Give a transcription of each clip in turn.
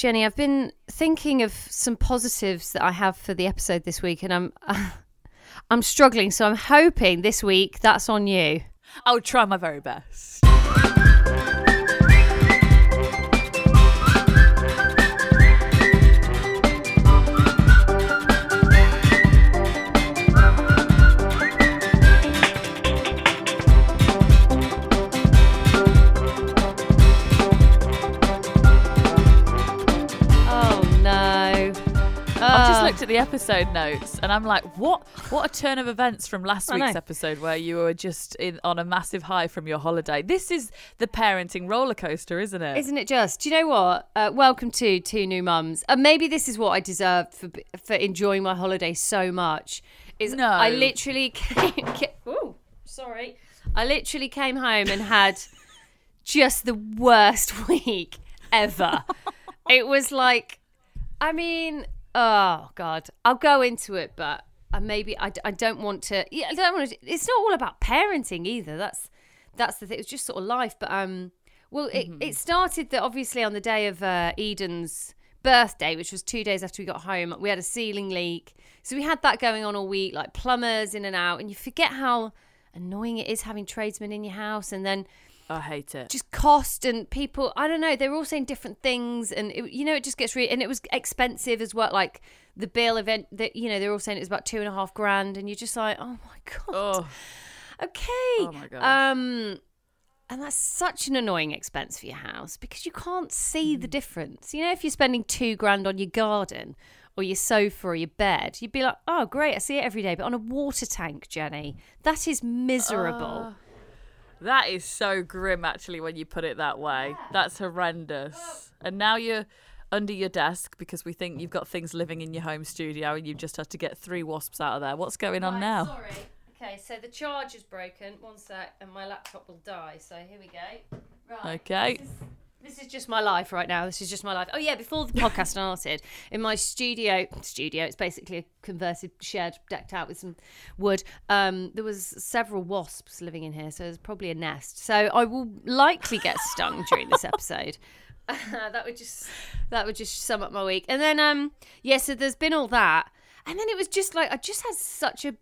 Jenny, I've been thinking of some positives that I have for the episode this week, and I'm I'm struggling. So I'm hoping this week that's on you. I'll try my very best. Looked at the episode notes and I'm like, what? What a turn of events from last week's episode where you were just in, on a massive high from your holiday. This is the parenting roller coaster, isn't it? Isn't it just? Do you know what? Uh, welcome to two new mums. And maybe this is what I deserved for for enjoying my holiday so much. Is No. I literally came. ca- Ooh, sorry. I literally came home and had just the worst week ever. it was like, I mean, oh god, I'll go into it, but uh, maybe I, I don't want to. Yeah, I don't want to. It's not all about parenting either. That's that's the thing. It's just sort of life. But um, well, it it started that obviously on the day of uh, Eden's birthday, which was two days after we got home, we had a ceiling leak. So we had that going on all week, like plumbers in and out, and you forget how annoying it is having tradesmen in your house, and then I hate it. just cost and people i don't know they were all saying different things and it, you know it just gets really and it was expensive as well like the bill event that you know they're all saying it was about two and a half grand and you're just like oh my god Oh, okay Oh my gosh. um and that's such an annoying expense for your house because you can't see Mm. the difference you know if you're spending two grand on your garden or your sofa or your bed you'd be like oh great i see it every day but on a water tank jenny that is miserable Ah. That is so grim, actually, when you put it that way. That's horrendous. And now you're under your desk because we think you've got things living in your home studio and you've just had to get three wasps out of there. What's going on Right, now? Sorry. Okay, so the charge is broken. One sec, and my laptop will die. So here we go. Right. Okay. This is, this is just my life right now. This is just my life. Oh yeah, before the podcast started, in my studio, studio, it's basically a converted shed decked out with some wood. Um, there was several wasps living in here, so there's probably a nest. So I will likely get stung during this episode. that would just that would just sum up my week. And then um yeah, so there's been all that. And then it was just like I just had such a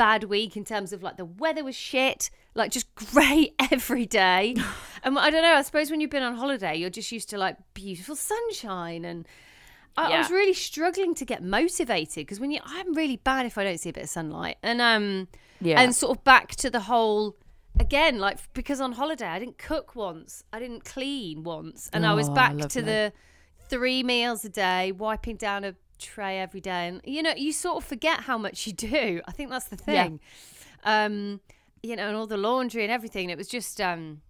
bad week in terms of like the weather was shit, like just grey every day. and I don't know, I suppose when you've been on holiday, you're just used to like beautiful sunshine and I, I was really struggling to get motivated because when you I'm really bad if I don't see a bit of sunlight. And um Yeah. and sort of back to the whole again like because on holiday I didn't cook once, I didn't clean once, and I was Oh, back to lovely. the three meals a day, wiping down a tray every day, and you know you sort of forget how much you do. I think that's the Yeah. thing. Um, you know, and all the laundry and everything. It was just um,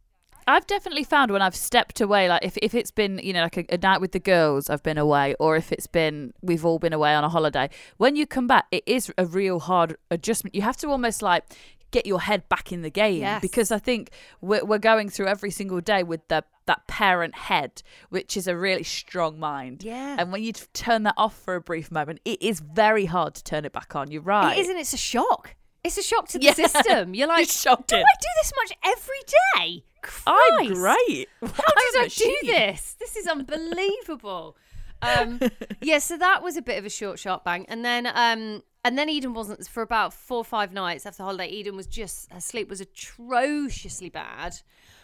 I've definitely found when I've stepped away, like if, if it's been, you know, like a, a night with the girls, I've been away, or if it's been, we've all been away on a holiday, when you come back, it is a real hard adjustment. You have to almost like get your head back in the game Yes. because I think we're, we're going through every single day with the that parent head, which is a really strong mind. Yeah. And when you turn that off for a brief moment, it is very hard to turn it back on. You're right. it isn't. It's a shock. It's a shock to the Yeah. system. You're like, do I do this much every day? I'm Christ. great. How What did I do this? This is unbelievable. Um, yeah, so that was a bit of a short, sharp bang, and then um, and then Eden wasn't for about four or five nights after the holiday. Eden was just her sleep was atrociously bad.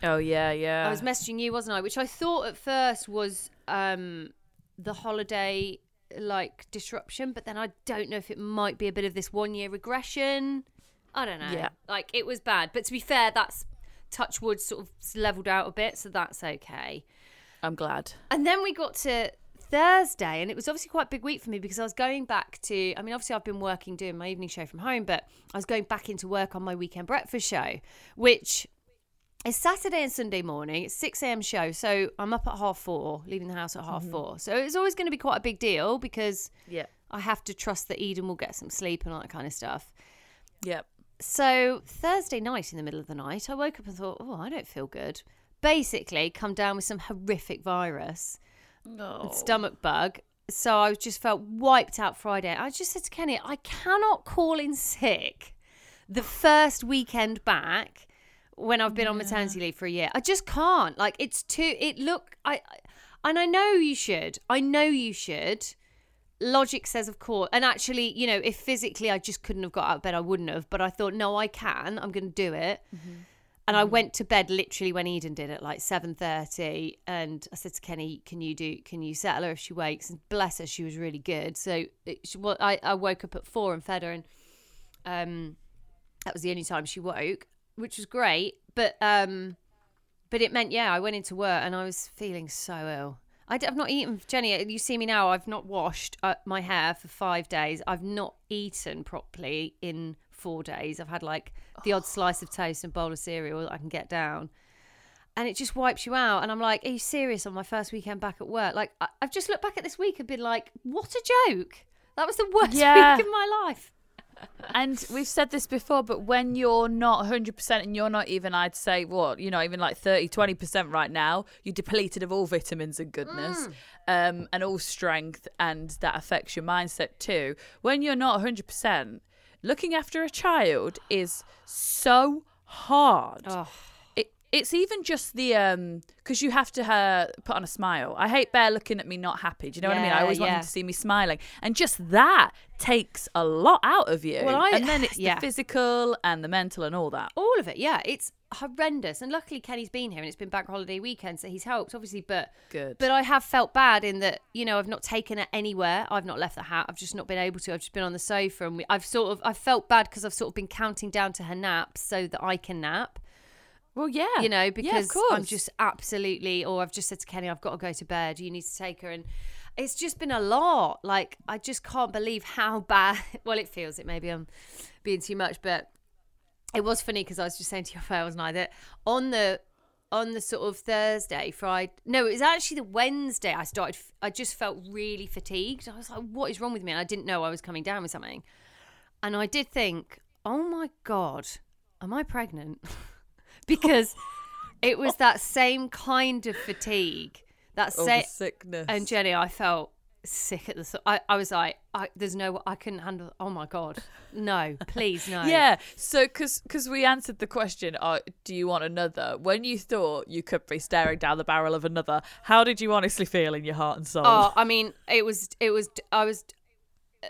Oh yeah, yeah. I was messaging you, wasn't I? Which I thought at first was um, the holiday like disruption, but then I don't know if it might be a bit of this one year regression. I don't know. Yeah. Like it was bad, but to be fair, that's touch wood sort of leveled out a bit, so that's okay. I'm glad. And then we got to Thursday, and it was obviously quite a big week for me because I was going back to. I mean, obviously, I've been working doing my evening show from home, but I was going back into work on my weekend breakfast show, which is Saturday and Sunday morning. It's 6 a.m. show, so I'm up at half four, leaving the house at half mm-hmm. four. So it's always going to be quite a big deal because Yeah. I have to trust that Eden will get some sleep and all that kind of stuff. Yep. So Thursday night, in the middle of the night, I woke up and thought, oh, I don't feel good. Basically, come down with some horrific virus No. stomach bug. So I just felt wiped out Friday. I just said to Kenny, I cannot call in sick the first weekend back when I've been on maternity leave for a year. I just can't. Like it's too. It look. I. and I know you should. I know you should. Logic says, of course. And actually, you know, if physically I just couldn't have got out of bed, I wouldn't have. But I thought, no, I can. I'm going to do it. And I went to bed literally when Eden did it, like seven thirty, and I said to Kenny, "Can you do? Can you settle her if she wakes?" And bless her, she was really good. So it, she, well, I I woke up at four and fed her, and um, that was the only time she woke, which was great. But um, but it meant yeah, I went into work and I was feeling so ill. I, have not eaten, Jenny. You see me now. I've not washed uh, my hair for five days. I've not eaten properly in four days. I've had like the odd slice of toast and bowl of cereal that I can get down, and it just wipes you out. And I'm like, are you serious? On my first weekend back at work, like I, I've just looked back at this week and been like, what a joke! That was the worst Yeah. week of my life. And we've said this before, but when you're not 100% and you're not even, I'd say, what, you know, even like 30, 20% right now, you're depleted of all vitamins and goodness um, and all strength, and that affects your mindset too. When you're not 100%, looking after a child is so hard. Oh. It, it's even just the um because you have to uh, put on a smile. I hate Bear looking at me not happy. Do you know what I mean? I always want yeah. him to see me smiling, and just that takes a lot out of you. Well, I- and then it's yeah. the physical and the mental and all that. All of it, yeah. It's horrendous. And luckily Kenny's been here and it's been bank holiday weekend, so he's helped, obviously, but Good. but I have felt bad in that, you know, I've not taken it anywhere. I've not left the hat. I've just not been able to. I've just been on the sofa and we, I've sort of I've felt bad because I've sort of been counting down to her naps so that I can nap. Well, yeah, You know, Yeah, because I'm just absolutely or I've just said to Kenny, I've got to go to bed. You need to take her and it's just been a lot. Like I just can't believe how bad well it feels. It maybe I'm being too much, but it was funny because I was just saying to your friend, wasn't I, that on the on the sort of Thursday, Friday, no, it was actually the Wednesday. I started. I just felt really fatigued. I was like, "What is wrong with me?" And I didn't know I was coming down with something. And I did think, "Oh my god, am I pregnant?" because it was that same kind of fatigue. That Oh, sickness. and Jenny, I felt sick at the. th- I, I was like, I, "There's no, I couldn't handle." Oh my god, no, please, no. Yeah, so because because we answered the question, uh, do you want another? When you thought you could be staring down the barrel of another, how did you honestly feel in your heart and soul? Oh, I mean, it was, it was, I was, uh,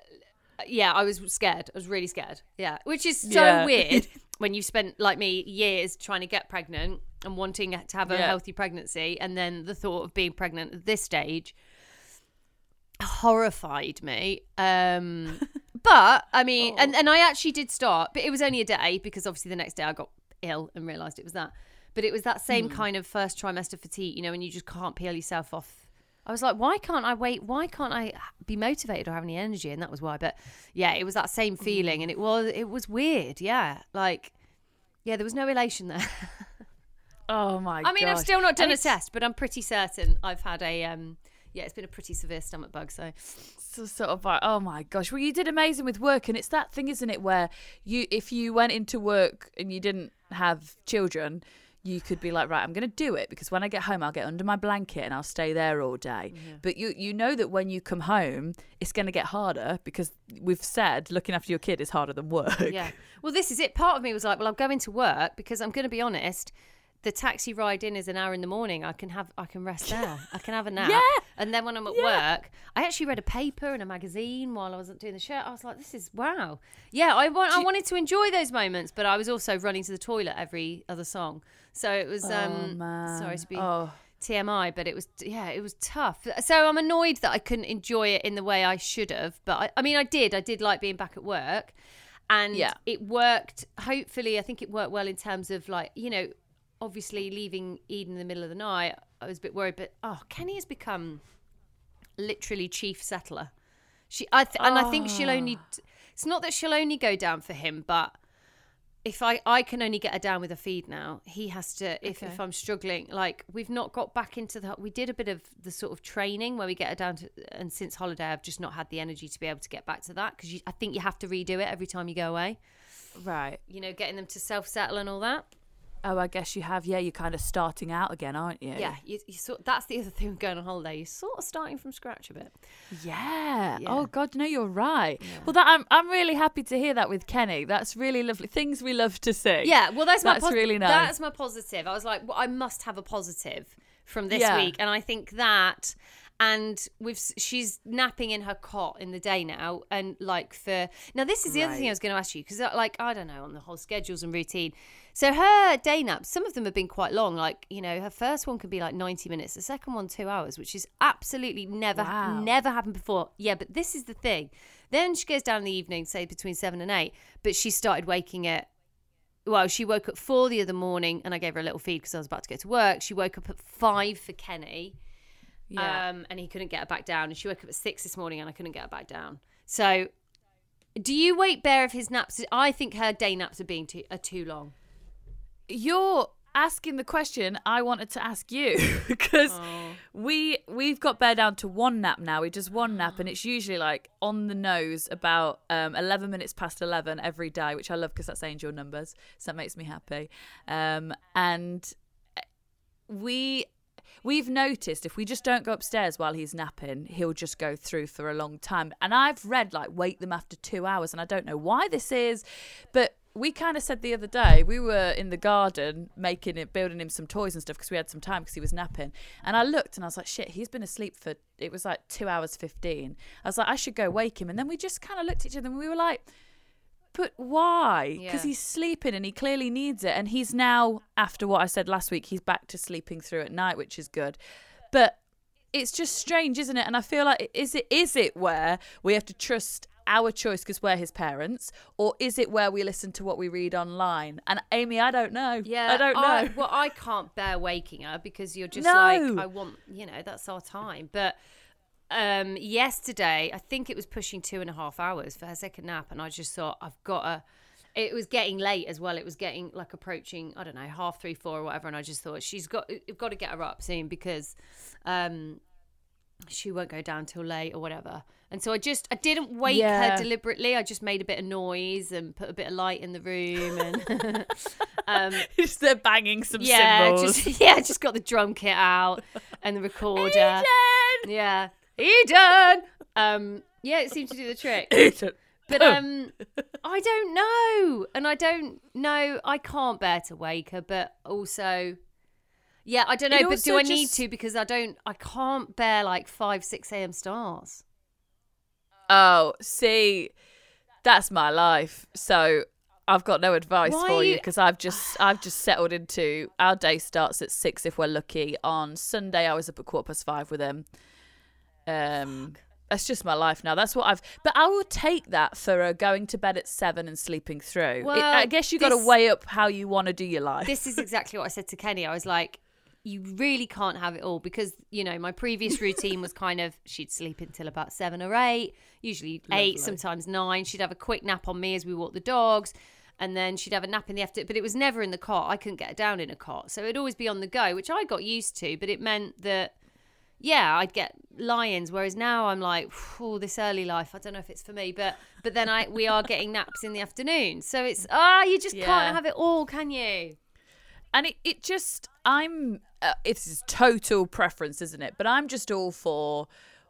yeah, I was scared. I was really scared. Yeah, which is so Yeah. weird when you've spent like me years trying to get pregnant and wanting to have a Yeah. healthy pregnancy, and then the thought of being pregnant at this stage horrified me. Um, but I mean, and and I actually did start, but it was only a day because obviously the next day I got ill and realised it was that. But it was that same kind of first trimester fatigue, you know, when you just can't peel yourself off. I was like, why can't I wait? Why can't I be motivated or have any energy? And that was why. But yeah, it was that same feeling, and it was it was weird. Yeah, like yeah, there was no elation there. oh my I mean, I've still not done And a test, but I'm pretty certain I've had a um. Yeah, it's been a pretty severe stomach bug. So so sort of like, oh my gosh. Well, you did amazing with work, and it's that thing, isn't it, where you, if you went into work and you didn't have children, you could be like, right, I'm going to do it because when I get home, I'll get under my blanket and I'll stay there all day. But you, you know that when you come home, it's going to get harder because we've said looking after your kid is harder than work. yeah. Well, this is it. Part of me was like, well, I'm going to work because I'm going to be honest. The taxi ride in is an hour in the morning. I can have, I can rest there. I can have a nap. Yeah. And then when I'm at work, I actually read a paper and a magazine while I wasn't doing the show. I was like, this is wow. Yeah, I want, I wanted to enjoy those moments, but I was also running to the toilet every other song. So it was, Oh, um, man. sorry to be Oh. TMI, but it was yeah, it was tough. So I'm annoyed that I couldn't enjoy it in the way I should have. But I, I mean, I did. I did like being back at work, and Yeah. it worked. Hopefully, I think it worked well in terms of like you know, obviously leaving Eden in the middle of the night. I was a bit worried, but oh, Kenny has become literally chief settler. She, I th- and I think she'll only. Ah. It's not that she'll only go down for him, but if I I can only get her down with a feed now, he has to. If Okay. if I'm struggling, like we've not got back into the. We did a bit of the sort of training where we get her down to, and since holiday, I've just not had the energy to be able to get back to that because I think you have to redo it every time you go away. Right. You know, getting them to self settle and all that. Oh, I guess you have. Yeah, you're kind of starting out again, aren't you? Yeah, you, you sort. That's the other thing with going on holiday. You're sort of starting from scratch a bit. Yeah. Yeah. Oh God, no, you're right. Well, that I'm I'm really happy to hear that with Kenny. That's really lovely. Things we love to see. Yeah, well, that's my That's pos- really nice. That's my positive. I was like, well, I must have a positive from this Yeah. week, and I think that. And we've she's napping in her cot in the day now, and like for now, this is the other thing I was going to ask you because, uh, like, I don't know on the whole schedules and routine. So her day naps, some of them have been quite long. Like you know, her first one can be like ninety minutes, the second one two hours, which is absolutely never, Wow. never happened before. Yeah, but this is the thing. Then she goes down in the evening, say between seven and eight, but she started waking at. Well, she woke up four the other morning, and I gave her a little feed because I was about to go to work. She woke up at five for Kenny, Yeah. um, and he couldn't get her back down. And she woke up at six this morning, and I couldn't get her back down. So, do you wait bear of his naps? I think her day naps are being too are too long. You're asking the question I wanted to ask you because Oh. we we've got bear down to one nap now. We just one nap, and it's usually like on the nose about um, eleven minutes past eleven every day, which I love because that's angel numbers, so that makes me happy. Um, and we we've noticed if we just don't go upstairs while he's napping, he'll just go through for a long time. And I've read like wake them after two hours, and I don't know why this is, but we kind of said the other day we were in the garden making it, building him some toys and stuff because we had some time because he was napping. And I looked and I was like, shit, he's been asleep for it was like two hours fifteen. I was like, I should go wake him. And then we just kind of looked at each other and we were like. But why? Because Yeah. he's sleeping and he clearly needs it. And he's now, after what I said last week, he's back to sleeping through at night, which is good. But it's just strange, isn't it? And I feel like is it is it where we have to trust our choice because we're his parents, or is it where we listen to what we read online? And Amy, I don't know. Yeah, I don't know. well, I can't bear waking her because you're just No. like, I want, you know, that's our time. But um yesterday, I think it was pushing two and a half hours for her second nap, and I just thought I've got to. It was getting late as well. It was getting like approaching, I don't know, half three, four, or whatever. And I just thought she's got, you've got to get her up soon because um she won't go down till late or whatever. And so I just I didn't wake Yeah. her deliberately. I just made a bit of noise and put a bit of light in the room and um just they're banging some yeah, cymbals. just yeah, just got the drum kit out and the recorder. Eden! Yeah. Eden. Um yeah, it seemed to do the trick. Eden. But um I don't know. And I don't know I can't bear to wake her, but also yeah, I don't know, It but do I need to because I don't I can't bear like five, six AM stars. Oh, see, that's my life. So I've got no advice Why for you you- because I've just I've just settled into our day starts at six if we're lucky. On Sunday, I was up at quarter past five with him. Um, that's just my life now. That's what I've. But I will take that for uh, going to bed at seven and sleeping through. It- I guess you got to this- weigh up how you want to do your life. this is exactly what I said to Kenny. I was like, you really can't have it all because, you know, my previous routine was kind of she'd sleep until about seven or eight, usually eight, Lovely. sometimes nine. She'd have a quick nap on me as we walked the dogs. And then she'd have a nap in the afternoon, but it was never in the cot. I couldn't get her down in a cot. So it'd always be on the go, which I got used to, but it meant that, yeah, I'd get lions. Whereas now I'm like, oh, this early life, I don't know if it's for me, but but then I we are getting naps in the afternoon. So it's, ah, you just Yeah. can't have it all, can you? and it, it just i'm uh, it's total preference isn't it but i'm just all for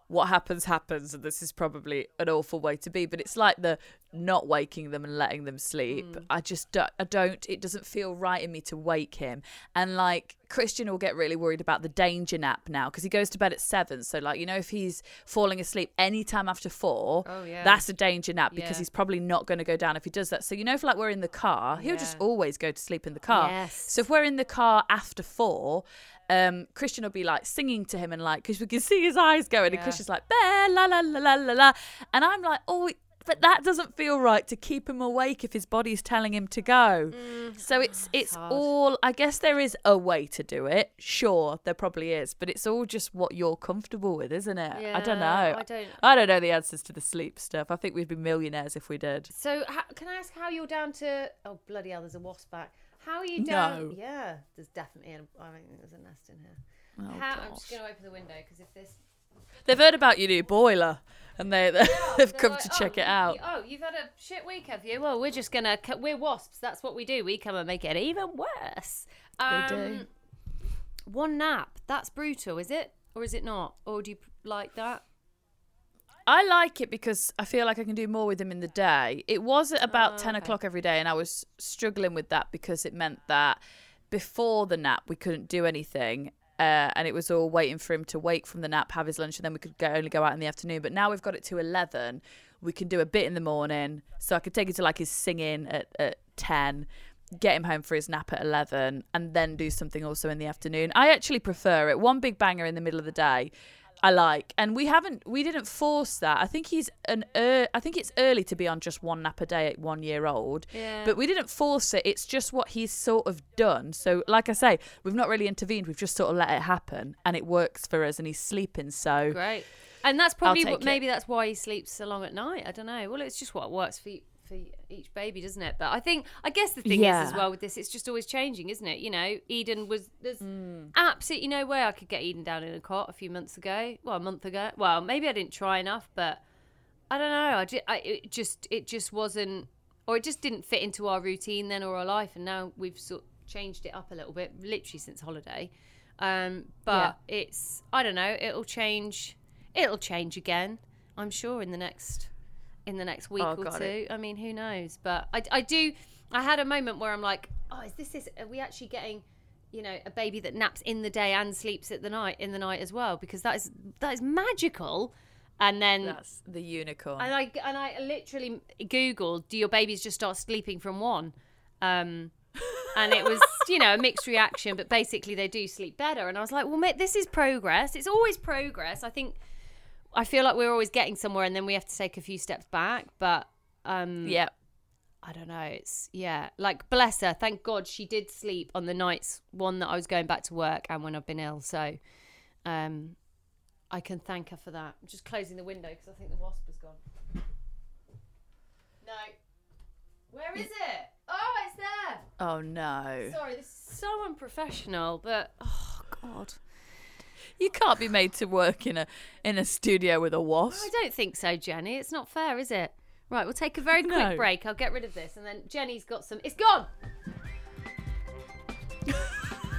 what happens happens and this is probably an awful way to be but it's like the not waking them and letting them sleep Mm. i just don't, i don't it doesn't feel right in me to wake him and like christian will get really worried about the danger nap now because he goes to bed at seven so like you know if he's falling asleep anytime after four Oh, yeah. that's a danger nap because Yeah. he's probably not going to go down if he does that so you know if like we're in the car he'll just always go to sleep in the car Yes. so if we're in the car after four, um, Christian will be like singing to him and like because we can see his eyes going, and Christian's like "Bear, la la la la la la, and I'm like, oh, but that doesn't feel right to keep him awake if his body's telling him to go. so it's it's Mm. hard. all. I guess there is a way to do it. Sure, there probably is, but it's all just what you're comfortable with, isn't it? Yeah, I don't know. I don't- I don't know the answers to the sleep stuff. I think we'd be millionaires if we did. So, how, can I ask how you're down to? Oh bloody hell! There's a wasp back. How are you down? No. Yeah, there's definitely. A, I think there's a nest in here. Oh, how, I'm just going to open the window because if this. They've heard about your new boiler, and they they've They're come like, to "Oh, check it out. oh, you've had a shit week, have you? Well, we're just gonna. c- We're wasps. That's what we do. We come and make it even worse. Um, do. One nap. That's brutal, is it? Or is it not? Or do you like that? I like it because I feel like I can do more with them in the day. It was at about Oh, 10 okay. o'clock every day, and I was struggling with that because it meant that before the nap, we couldn't do anything. Uh, and it was all waiting for him to wake from the nap, have his lunch, and then we could go only go out in the afternoon. But now we've got it to eleven. We can do a bit in the morning, so I could take him to like his singing at, at ten, get him home for his nap at eleven, and then do something also in the afternoon. I actually prefer it. One big banger in the middle of the day, I like, and we haven't, we didn't force that. I think he's an, er, I think it's early to be on just one nap a day at one year old. Yeah. But we didn't force it. It's just what he's sort of done. So, like I say, we've not really intervened. We've just sort of let it happen, and it works for us. And he's sleeping, so Great. And that's probably what it. maybe that's why he sleeps so long at night. I don't know. Well, it's just what works for for each baby, doesn't it? But I think I guess the thing is as well with this, it's just always changing, isn't it? You know, Eden was there's Mm. absolutely no way I could get Eden down in a cot a few months ago. Well, a month ago. Well, maybe I didn't try enough, but I don't know. I, ju- I it just it just wasn't, or it just didn't fit into our routine then or our life, and now we've sort of changed it up a little bit, literally since holiday. Um, but it's I don't know. It'll change. It'll change again. I'm sure in the next in the next week Oh, or two. it- I mean, who knows? But I, I do. I had a moment where I'm like, oh, is this is are we actually getting, you know, a baby that naps in the day and sleeps at the night in the night as well? Because that is that is magical. And then that's the unicorn. and I and I literally googled, do your babies just start sleeping from one? Um, and it was you know a mixed reaction, but basically they do sleep better. And I was like, well, mate, this is progress. It's always progress. I think I feel like we're always getting somewhere, and then we have to take a few steps back. But um, yeah. I don't know. It's yeah, like bless her. Thank God she did sleep on the nights one that I was going back to work and when I've been ill. So, um, I can thank her for that. I'm just closing the window because I think the wasp has gone. No, where is it? Oh, it's there. Oh no. Sorry, this is so unprofessional. But oh God, You can't be made to work in a in a studio with a wasp. I don't think so, Jenny. It's not fair, is it? Right, we'll take a very quick No. break. I'll get rid of this, and then Jenny's got some. It's gone.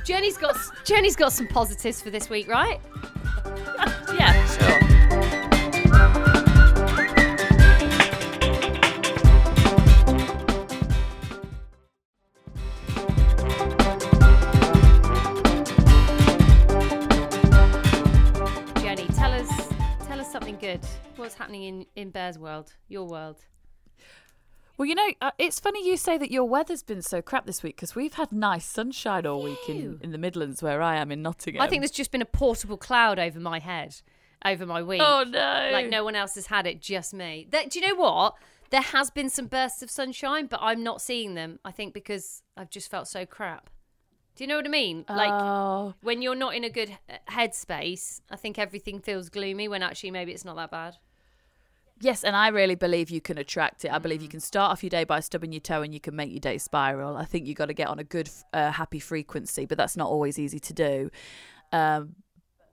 Jenny's got Jenny's got some positives for this week, right? In in Bear's world, your world? Well, you know, uh, it's funny you say that your weather's been so crap this week because we've had nice sunshine all week in, in the Midlands where I am in Nottingham. I think there's just been a portable cloud over my head, over my week. Oh no! Like no one else has had it, just me. That, do you know what? There has been some bursts of sunshine, but I'm not seeing them. I think because I've just felt so crap. Do you know what I mean? Like oh, when you're not in a good uh, headspace, I think everything feels gloomy when actually maybe it's not that bad. Yes, and I really believe you can attract it. I believe you can start off your day by stubbing your toe and you can make your day spiral. I think you've got to get on a good, uh, happy frequency, but that's not always easy to do. Um,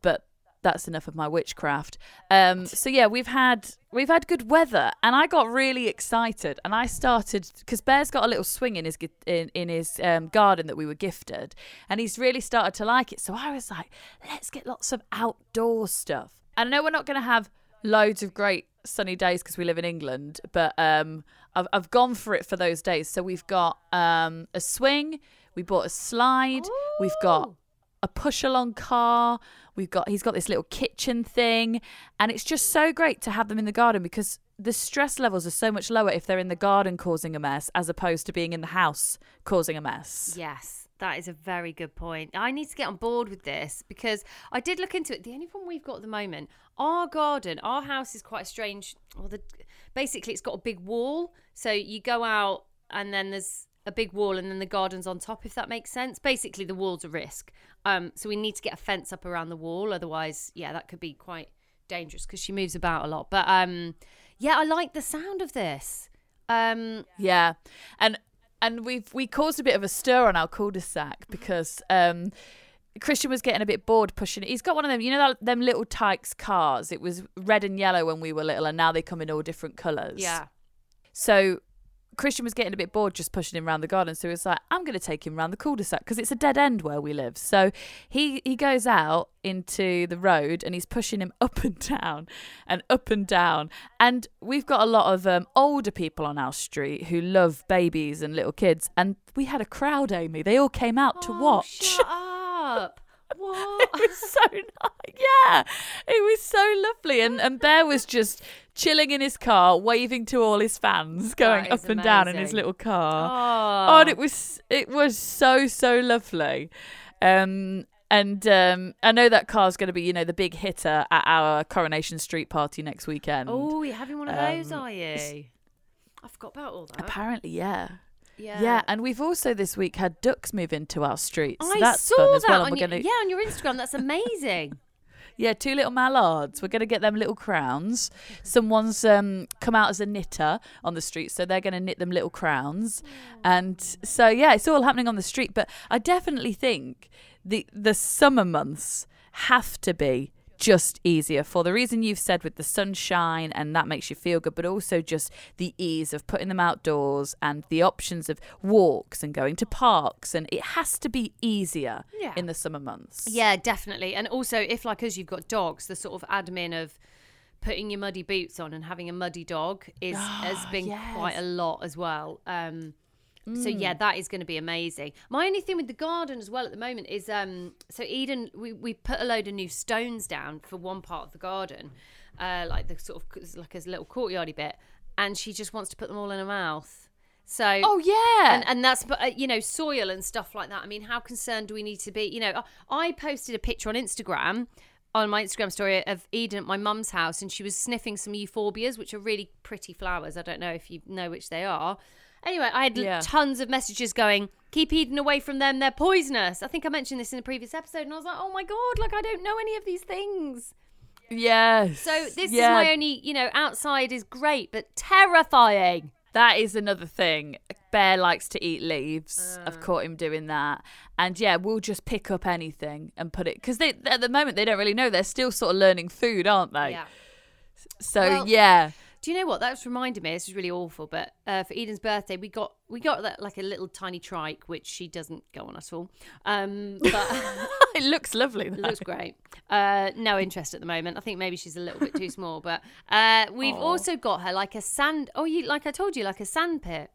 but that's enough of my witchcraft. Um, so yeah, we've had we've had good weather, and I got really excited, and I started because Bear's got a little swing in his in in his um, garden that we were gifted, and he's really started to like it. So I was like, let's get lots of outdoor stuff. I know we're not going to have loads of great sunny days because we live in England, but um, I've I've gone for it for those days. So we've got um, a swing, we bought a slide, we've got a push along car. We've got he's got this little kitchen thing, and it's just so great to have them in the garden because the stress levels are so much lower if they're in the garden causing a mess as opposed to being in the house causing a mess. Yes, that is a very good point. I need to get on board with this because I did look into it. The only problem we've got at the moment, our garden, our house is quite strange. Well, the basically it's got a big wall, so you go out and then there's a big wall and then the garden's on top. If that makes sense. Basically, the wall's a risk. Um, so we need to get a fence up around the wall. Otherwise, yeah, that could be quite dangerous because she moves about a lot. But um, yeah, I like the sound of this. Um, Yeah, and and we've we caused a bit of a stir on our cul-de-sac because um, Christian was getting a bit bored pushing it. He's got one of them, you know, that, them little Tikes cars. It was red and yellow when we were little, and now they come in all different colours. yeah. So Christian was getting a bit bored just pushing him around the garden, so he was like, "I'm going to take him around the cul-de-sac because it's a dead end where we live." So he he goes out into the road and he's pushing him up and down and up and down. And we've got a lot of um, older people on our street who love babies and little kids, and we had a crowd, Amy. They all came out to Oh, watch. Shut up. What? it was so nice. Yeah, it was so lovely. And and Bear was just chilling in his car, waving to all his fans, going up and down in his little car. Oh, Oh, and it was it was so so lovely. Um, and um, I know that car's going to be you know the big hitter at our Coronation Street party next weekend. Oh, you're having one of those, um, are you? I forgot about all that. Apparently, yeah. Yeah. yeah, And we've also this week had ducks move into our street. So I that's saw fun as that well. on your, gonna yeah on your Instagram. That's amazing. Yeah, two little mallards. We're going to get them little crowns. Someone's um, come out as a knitter on the street, so they're going to knit them little crowns. And so, yeah, it's all happening on the street. But I definitely think the the summer months have to be just easier for the reason you've said with the sunshine and that makes you feel good but also just the ease of putting them outdoors and the options of walks and going to parks and it has to be easier Yeah. in the summer months Yeah, definitely. And also, if like us, you've got dogs, the sort of admin of putting your muddy boots on and having a muddy dog is has been quite a lot as well. Um, So yeah, that is going to be amazing. My only thing with the garden as well at the moment is um, so Eden, we we put a load of new stones down for one part of the garden, uh, like the sort of like a little courtyardy bit, and she just wants to put them all in her mouth. So oh yeah and and that's but uh, you know soil and stuff like that. I mean, how concerned do we need to be? You know, I posted a picture on Instagram on my Instagram story of Eden at my mum's house, and she was sniffing some euphorbias, which are really pretty flowers. I don't know if you know which they are. Anyway, I had Yeah. tons of messages going, "Keep eating away from them. They're poisonous." I think I mentioned this in a previous episode, and I was like, "Oh my god! Like I don't know any of these things." Yes. So this Yeah, is my only, you know, outside is great, but terrifying. That is another thing. Bear likes to eat leaves. Uh. I've caught him doing that. And yeah, we'll just pick up anything and put it because they at the moment they don't really know. They're still sort of learning food, aren't they? Yeah. So Well- yeah. Do you know what? That's reminded me. This is really awful, but uh, for Eden's birthday, we got we got that like a little tiny trike, which she doesn't go on at all. Um, but it looks lovely. it looks great. Uh, no interest at the moment. I think maybe she's a little bit too small. But uh, we've Aw. also got her like a sand. Oh, you like I told you, like a sand pit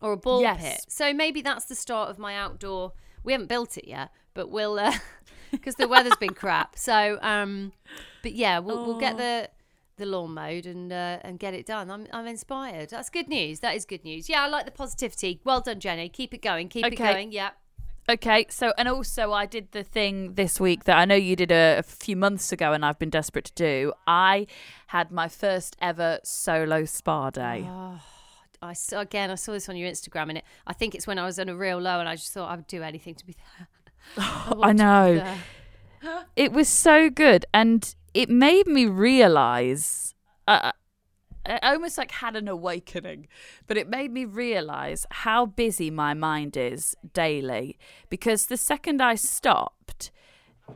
or a ball Yes. pit. So maybe that's the start of my outdoor. We haven't built it yet, but we'll because the weather's been crap. So, um, but yeah, we'll, we'll get the the lawn mode and uh, and get it done. I'm I'm inspired. That's good news. That is good news. Yeah, I like the positivity. Well done, Jenny. Keep it going. Keep it going. Yeah. Okay, so and also I did the thing this week that I know you did a, a few months ago, and I've been desperate to do. I had my first ever solo spa day. Oh, I saw again. I saw this on your Instagram, and it. I think it's when I was on a real low, and I just thought I would do anything to be there. I be know. It was so good, and it made me realize. Uh, I almost like had an awakening, but it made me realize how busy my mind is daily. Because the second I stopped,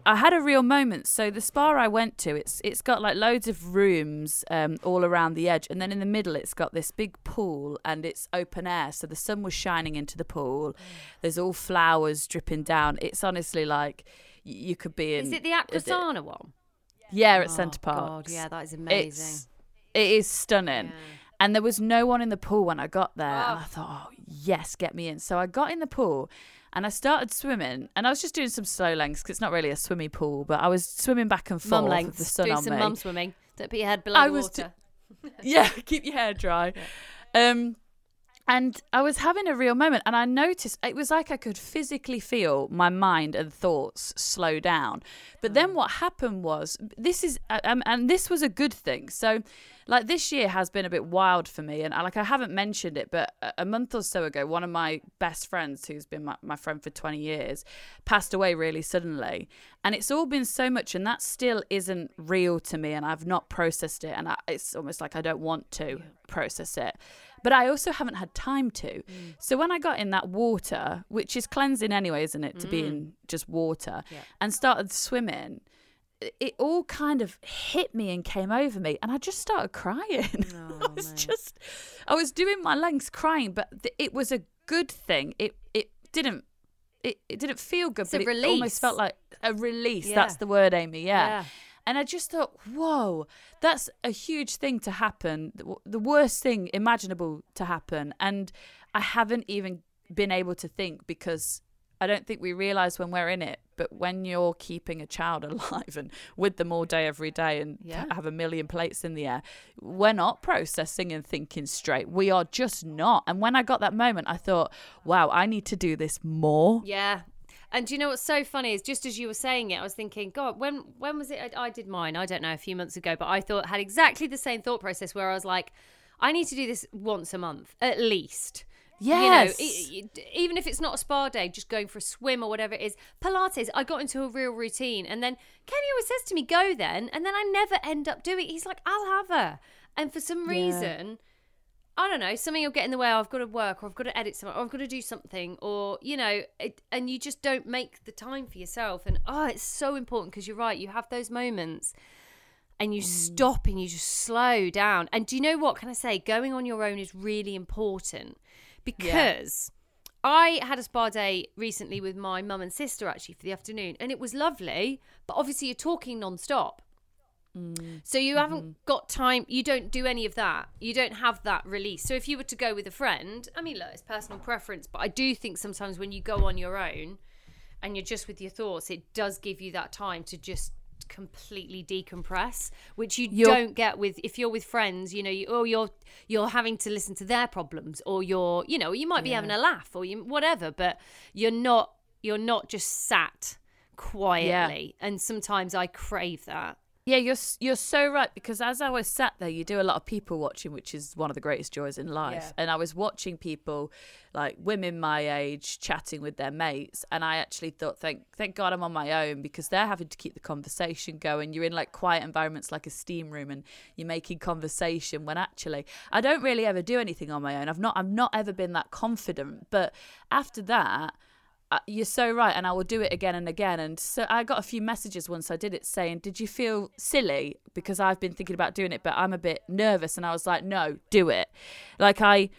I had a real moment. So the spa I went to, it's it's got like loads of rooms um, all around the edge, and then in the middle, it's got this big pool, and it's open air. So the sun was shining into the pool. There's all flowers dripping down. It's honestly like you could be in. Is it the Aqua Sana one? Yeah, at Oh, Center Parcs. God, yeah, that is amazing. It's it is stunning. Yeah. And there was no one in the pool when I got there, and I Oh. thought, oh yes, get me in. So I got in the pool, and I started swimming, and I was just doing some slow lengths because it's not really a swimmy pool, but I was swimming back and Mum forth with lengths. the sun Do on some me. mum swimming. Don't put your head below I the was water. yeah, keep your hair dry. Um, and I was having a real moment, and I noticed it was like I could physically feel my mind and thoughts slow down. But then what happened was this is, uh, um, and this was a good thing. So, like this year has been a bit wild for me, and I, like I haven't mentioned it, but a, month or so ago, one of my best friends, who's been my, my friend for twenty years, passed away really suddenly, and it's all been so much, and that still isn't real to me, and I've not processed it, and I, it's almost like I don't want to process it but I also haven't had time to. Mm. So when I got in that water, which is cleansing anyway, isn't it, to be mm. in just water, Yeah. and started swimming, it all kind of hit me and came over me, and I just started crying. I was mate. just, I was doing my lengths crying, but th- it was a good thing. It it didn't. It, it didn't feel good, It's but it almost felt like a release. Yeah. That's the word, Amy. yeah. Yeah. And I just thought, whoa, that's a huge thing to happen. The worst thing imaginable to happen. And I haven't even been able to think because I don't think we realize when we're in it, but when you're keeping a child alive and with them all day, every day, and Yeah. have a million plates in the air, we're not processing and thinking straight. We are just not. And when I got that moment, I thought, wow, I need to do this more. Yeah. And do you know what's so funny is just as you were saying it, I was thinking, God, when when was it? I, I did mine. I don't know, a few months ago, but I thought had exactly the same thought process where I was like, I need to do this once a month at least. Yes. You know, even if it's not a spa day, just going for a swim or whatever it is. Pilates, I got into a real routine. And then Kenny always says to me, go then. And then I never end up doing it. He's like, I'll have her. And for some Yeah. I don't know, something will get in the way. Oh, I've got to work or I've got to edit something or I've got to do something or, you know, it, and you just don't make the time for yourself. And oh, it's so important because you're right. You have those moments and you mm. stop and you just slow down. And do you know what? Can I say going on your own is really important because I had a spa day recently with my mum and sister actually for the afternoon and it was lovely. But obviously, you're talking non stop. So you haven't mm-hmm. got time. You don't do any of that. You don't have that release. So if you were to go with a friend, I mean, look, it's personal preference, but I do think sometimes when you go on your own and you're just with your thoughts, it does give you that time to just completely decompress, which you You're- don't get with if you're with friends. You know, you, or you're you're having to listen to their problems, or you're you know you might be having a laugh or you whatever, but you're not you're not just sat quietly. And sometimes I crave that. Yeah, you're you're so right because as I was sat there, you do a lot of people watching, which is one of the greatest joys in life. Yeah. And I was watching people, like women my age, chatting with their mates, and I actually thought, thank thank God I'm on my own because they're having to keep the conversation going. You're in like quiet environments like a steam room, and you're making conversation. When actually, I don't really ever do anything on my own. I've not I've not ever been that confident. But after that. You're so right, and I will do it again and again. And so I got a few messages once I did it saying, "Did you feel silly because I've been thinking about doing it, but I'm a bit nervous?" And I was like, "No, do it." Like I,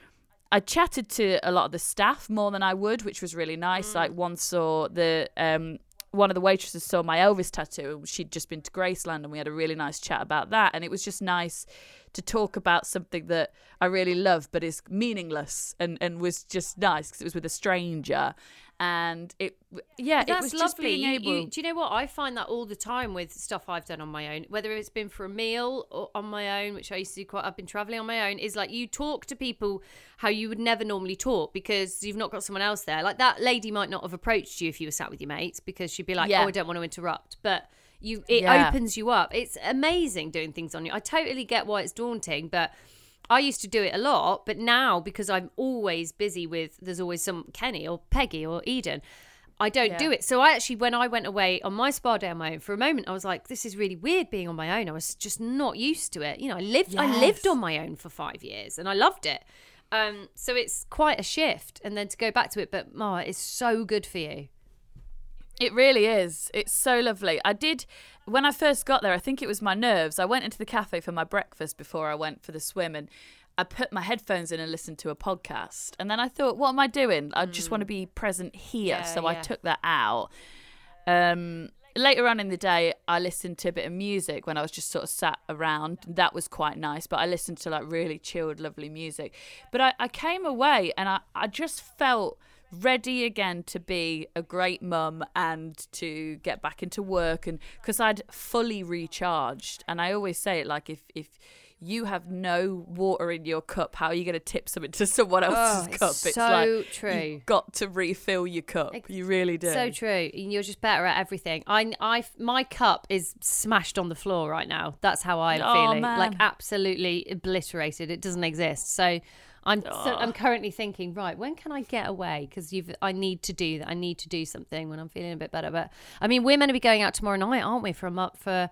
I chatted to a lot of the staff more than I would, which was really nice. Like one saw the um one of the waitresses saw my Elvis tattoo. She'd just been to Graceland, and we had a really nice chat about that. And it was just nice to talk about something that I really love, but is meaningless, and and was just nice because it was with a stranger. And it, yeah, it That's was lovely. just being You- do you know what? I find that all the time with stuff I've done on my own, whether it's been for a meal or on my own, which I used to do quite. I've been traveling on my own. Is like you talk to people how you would never normally talk because you've not got someone else there. Like that lady might not have approached you if you were sat with your mates because she'd be like, oh, Yeah. "Oh, I don't want to interrupt," but. You, it Yeah. opens you up. It's amazing doing things on you. I totally get why it's daunting, but I used to do it a lot, but now because I'm always busy with there's always some Kenny or Peggy or Eden, I don't Yeah. do it. So I actually when I went away on my spa day on my own for a moment, I was like, this is really weird being on my own. I was just not used to it. You know, I lived I lived on my own for five years and I loved it. Um, so it's quite a shift, and then to go back to it, but oh, it's so good for you. It really is. It's so lovely. I did when I first got there. I think it was my nerves. I went into the cafe for my breakfast before I went for the swim, and I put my headphones in and listened to a podcast. And then I thought, what am I doing? I just want to be present here. Yeah, so I took that out. Um, later on in the day, I listened to a bit of music when I was just sort of sat around. That was quite nice. But I listened to like really chilled, lovely music. But I, I came away and I, I just felt ready again to be a great mum and to get back into work and because I'd fully recharged and I always say it like if if you have no water in your cup how are you going to tip something to someone oh, else's Oh, it's cup so like true. you've got to refill your cup you really do So true. You're just better at everything. I, I, my cup is smashed on the floor right now. That's how I'm Oh, feeling. Like absolutely obliterated. It doesn't exist. So I'm, so. I'm currently thinking, right, when can I get away? Because you've, I need to do that. I need to do something when I'm feeling a bit better. But I mean, we're meant to be going out tomorrow night, aren't we? For a month for.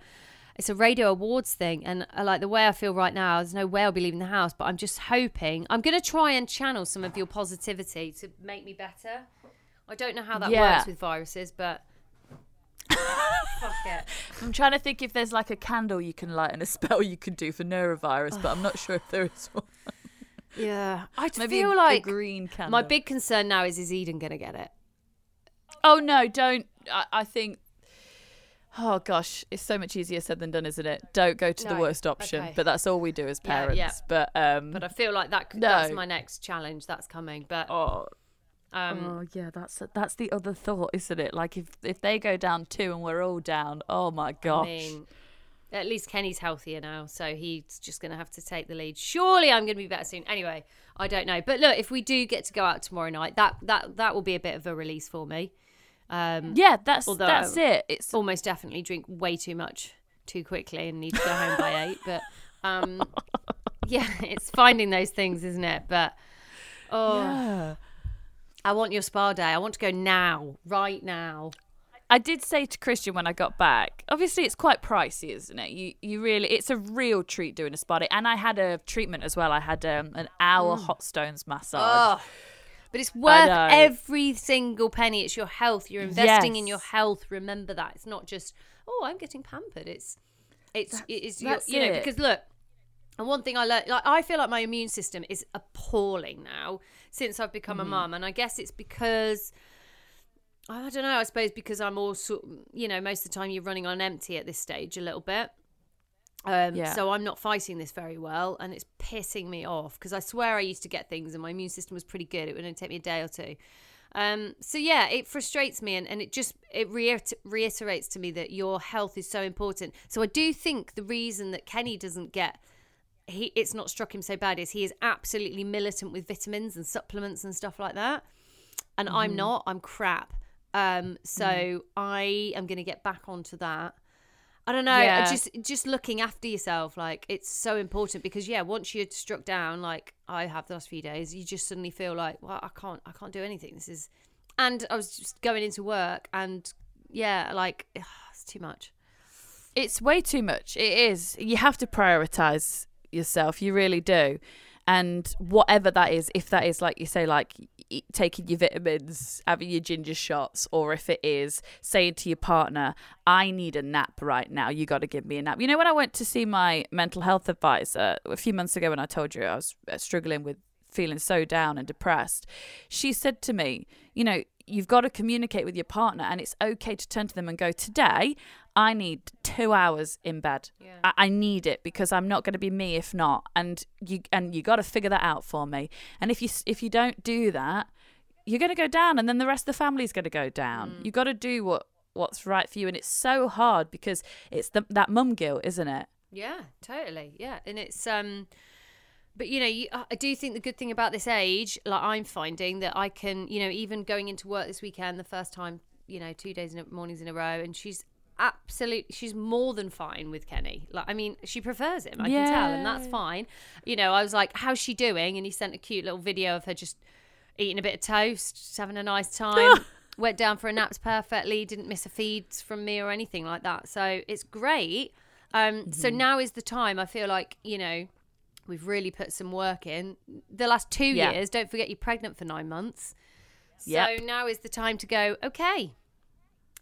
It's a radio awards thing, and I like the way I feel right now. There's no way I'll be leaving the house, but I'm just hoping. I'm going to try and channel some of your positivity to make me better. I don't know how that Yeah. works with viruses, but fuck it. I'm trying to think if there's like a candle you can light and a spell you can do for norovirus but I'm not sure if there is one Yeah, I maybe feel a, like a green candle my big concern now is is Eden going to get it? Oh no, don't. I, I think. Oh gosh, it's so much easier said than done, isn't it? Don't go to the worst option. okay. But that's all we do as parents. yeah. But um. But I feel like that No. that's my next challenge that's coming. But oh, Um, oh yeah, that's that's the other thought, isn't it? Like if if they go down too and we're all down, oh my gosh. I mean, at least Kenny's healthier now, so he's just going to have to take the lead. Surely I'm going to be better soon. Anyway, I don't know, but look, if we do get to go out tomorrow night, that that that will be a bit of a release for me. Um, Yeah, that's that's it. It's almost definitely drink way too much too quickly and need to go home by eight. But um, yeah, it's finding those things, isn't it? But oh, yeah. I want your spa day. I want to go now, right now. I did say to Christian when I got back. Obviously, it's quite pricey, isn't it? You you really, it's a real treat doing a spa day. And I had a treatment as well. I had um, an hour hot stones massage. Oh, but it's worth every single penny. It's your health. You're investing in your health. Remember that. It's not just oh, I'm getting pampered. It's it's it's your, you know it. because look. And one thing I learned, like I feel like my immune system is appalling now since I've become Mm-hmm. a mum, and I guess it's because I don't know. I suppose because I'm also, you know, most of the time you're running on empty at this stage a little bit. Um, Yeah. So I'm not fighting this very well, and it's pissing me off because I swear I used to get things, and my immune system was pretty good. It would only take me a day or two. Um, so yeah, it frustrates me, and, and it just it reiter- reiterates to me that your health is so important. So I do think the reason that Kenny doesn't get he it's not struck him so bad is he is absolutely militant with vitamins and supplements and stuff like that, and Mm-hmm. I'm not. I'm crap. Um, so I am going to get back onto that. I don't know. Yeah. Just just looking after yourself, like it's so important because yeah, once you're struck down, like I have the last few days, you just suddenly feel like, well, I can't, I can't do anything. This is, and I was just going into work, and yeah, like it's too much. It's way too much. It is. You have to prioritize yourself. You really do. And whatever that is, if that is like you say, like taking your vitamins, having your ginger shots, or if it is saying to your partner, I need a nap right now, you got to give me a nap. You know, when I went to see my mental health advisor a few months ago when I told you I was uh, struggling with feeling so down and depressed, she said to me, you know, you've got to communicate with your partner and it's okay to turn to them and go, today, I need two hours in bed. Yeah. I, I need it because I'm not going to be me if not. And you and you got to figure that out for me. And if you if you don't do that, you're going to go down, and then the rest of the family's going to go down. You got to do what what's right for you, and it's so hard because it's the, that mum guilt, isn't it? Yeah, totally. Yeah, and it's um, but you know, you, I do think the good thing about this age, like I'm finding that I can, you know, even going into work this weekend, the first time, you know, two days in a, mornings in a row, and she's absolutely, she's more than fine with Kenny. Like, I mean, she prefers him. I can tell, and that's fine. You know, I was like, "How's she doing?" And he sent a cute little video of her just eating a bit of toast, just having a nice time. Went down for a naps perfectly, didn't miss a feed from me or anything like that. So it's great. Um, So Mm-hmm. now is the time. I feel like you know we've really put some work in the last two Yeah. years. Don't forget you're pregnant for nine months. So Yep. now is the time to go. Okay,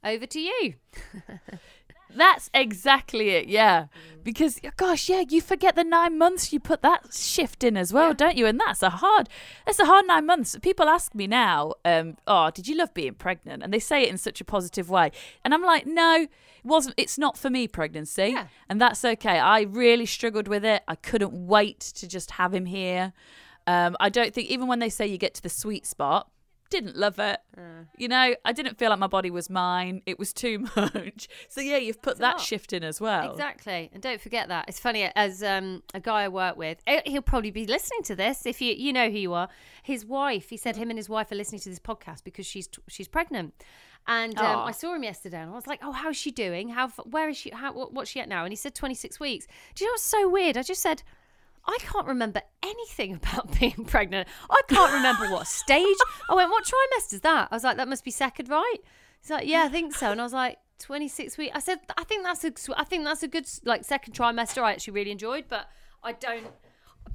over to you. That's exactly it, yeah. Because gosh, yeah, you forget the nine months you put that shift in as well, Yeah. don't you? And that's a hard that's a hard nine months. People ask me now, um, oh, did you love being pregnant? And they say it in such a positive way. And I'm like, no, it wasn't it's not for me, pregnancy. Yeah. And that's okay. I really struggled with it. I couldn't wait to just have him here. Um, I don't think even when they say you get to the sweet spot, didn't love it. You know, I didn't feel like my body was mine. It was too much. So yeah, you've put that shift in as well. Exactly, and don't forget that. It's funny as um, a guy I work with. eh, He'll probably be listening to this if you you know who you are. His wife. He said him and his wife are listening to this podcast because she's she's pregnant. And um, I saw him yesterday, and I was like, "Oh, how's she doing? How where is she? How what, what's she at now?" And he said, "26 weeks." Do you know what's so weird? I just said. I can't remember anything about being pregnant. I can't remember what stage. I went, what trimester is that? I was like, that must be second, right? He's like, yeah, I think so. And I was like, 26 weeks. I said, I think that's a, I think that's a good like second trimester. I actually really enjoyed, but I don't.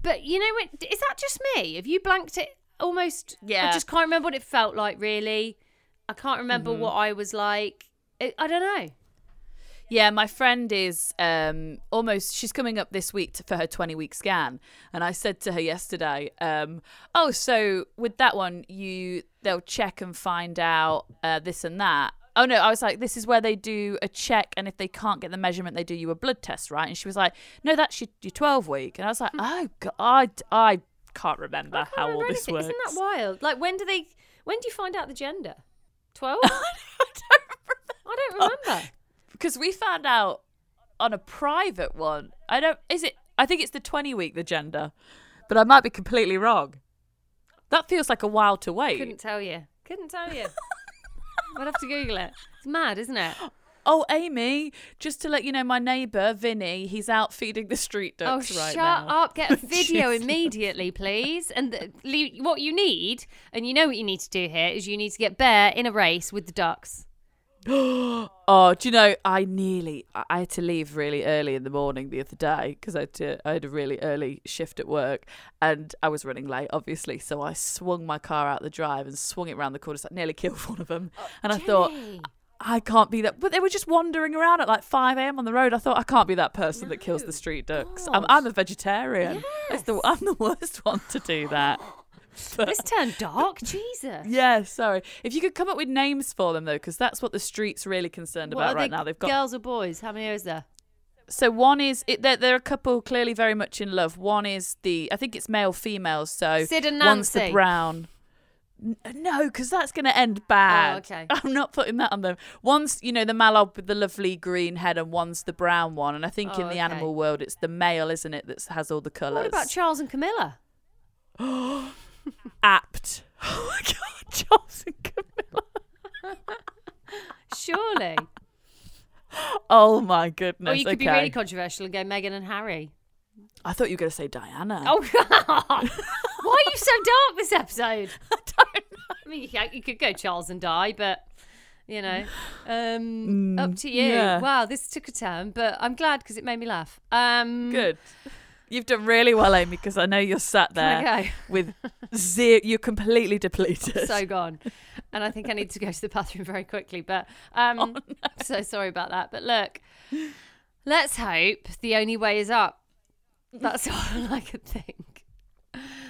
But you know, what? Is that just me? Have you blanked it almost? Yeah. I just can't remember what it felt like. Really, I can't remember mm-hmm. what I was like. I I don't know. Yeah, my friend is um, almost. She's coming up this week to, for her twenty week scan, and I said to her yesterday, um, "Oh, so with that one, you they'll check and find out uh, this and that." Oh no, I was like, "This is where they do a check, and if they can't get the measurement, they do you a blood test, right?" And she was like, "No, that's your, your twelve week," and I was like, "Oh God, I, I can't remember Hmm. I can't how remember all this anything. works." Isn't that wild? Like when do they? When do you find out the gender? 12? I don't remember. Because we found out on a private one. I don't. Is it? I think it's the twenty week the gender, but I might be completely wrong. That feels like a while to wait. Couldn't tell you. Couldn't tell you. I'd have to Google it. It's mad, isn't it? Oh, Amy, just to let you know, my neighbour Vinny, he's out feeding the street Oh, ducks right now. shut now. up. Get a video immediately, please. And the, what you need, and you know what you need to do here, is you need to get Bear in a race with the ducks. Oh, do you know? I nearly I had to leave really early in the morning the other day because I had to, I had a really early shift at work and I was running late, obviously. So I swung my car out the drive and swung it around the corner, so I nearly killed one of them. and I thought I can't be that. But they were just wandering around at like five a.m. on the road. I thought I can't be that person that kills the street ducks. I'm, I'm a vegetarian. That's the, I'm the worst one to do that. But- This turned dark. Jesus. yeah, sorry. If you could come up with names for them though, because that's what the street's really concerned What about right now. They've got girls or boys? How many is there? so one is it, they're, they're a couple clearly very much in love. One is the I think it's male female. So Sid and Nancy. one's the brown. No, because that's going to end oh, bad. Oh, okay. I'm not putting that on them. One's, you know, the mallard with the lovely green head, and one's the brown one. And I think Oh, in the okay. animal world, it's the male, isn't it, that has all the colours. What about Charles and Camilla? Apt. Oh my God, Charles and Camilla. Surely. Oh my goodness. or you could okay. be really controversial and go Meghan and Harry. I thought you were going to say Diana. Oh, God. Why are you so dark this episode? I don't know. I mean, you, could go Charles and Di, but you know, um, up to you. Mm, yeah. Wow, this took a turn, but I'm glad because it made me laugh. Um, Good. You've done really well, Amy, because I know you're sat there Can with zero. You're completely depleted. so gone, and I think I need to go to the bathroom very quickly. But um, Oh, so sorry about that. But look, let's hope the only way is up. That's all I could think.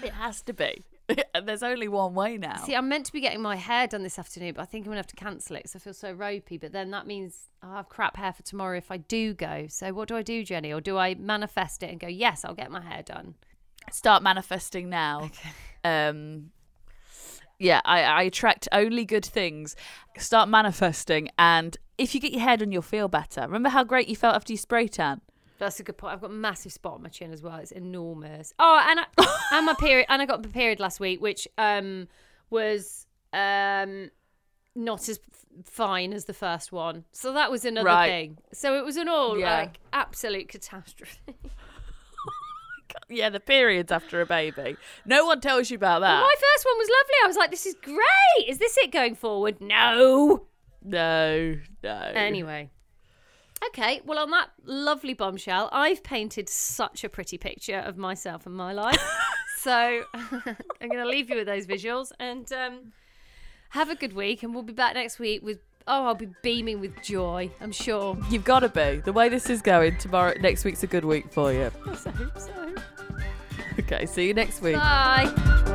it has to be. There's only one way now. See, I'm meant to be getting my hair done this afternoon, but I think I'm gonna have to cancel it because I feel so ropey. But then that means I'll have crap hair for tomorrow if I do go. So what do I do, Jenny? Or do I manifest it and go, yes, I'll get my hair done? Start manifesting now. Um, yeah, I, I attract only good things. Start manifesting, and if you get your hair done, you'll feel better. Remember how great you felt after you spray tan? That's a good point. I've got a massive spot on my chin as well. It's enormous. Oh, and I, and my period, and I got my period last week, which um was um not as fine as the first one. So that was another Right. thing. So it was an all Yeah. like absolute catastrophe. Yeah, the periods after a baby. No one tells you about that. My first one was lovely. I was like, this is great. Is this it going forward? No. No, no. Anyway. Okay, well, on that lovely bombshell, I've painted such a pretty picture of myself and my life. so I'm going to leave you with those visuals and um, have a good week. And we'll be back next week with, oh, I'll be beaming with joy, I'm sure. You've got to be. The way this is going, tomorrow, next week's a good week for you. I hope so. Okay, see you next week. Bye.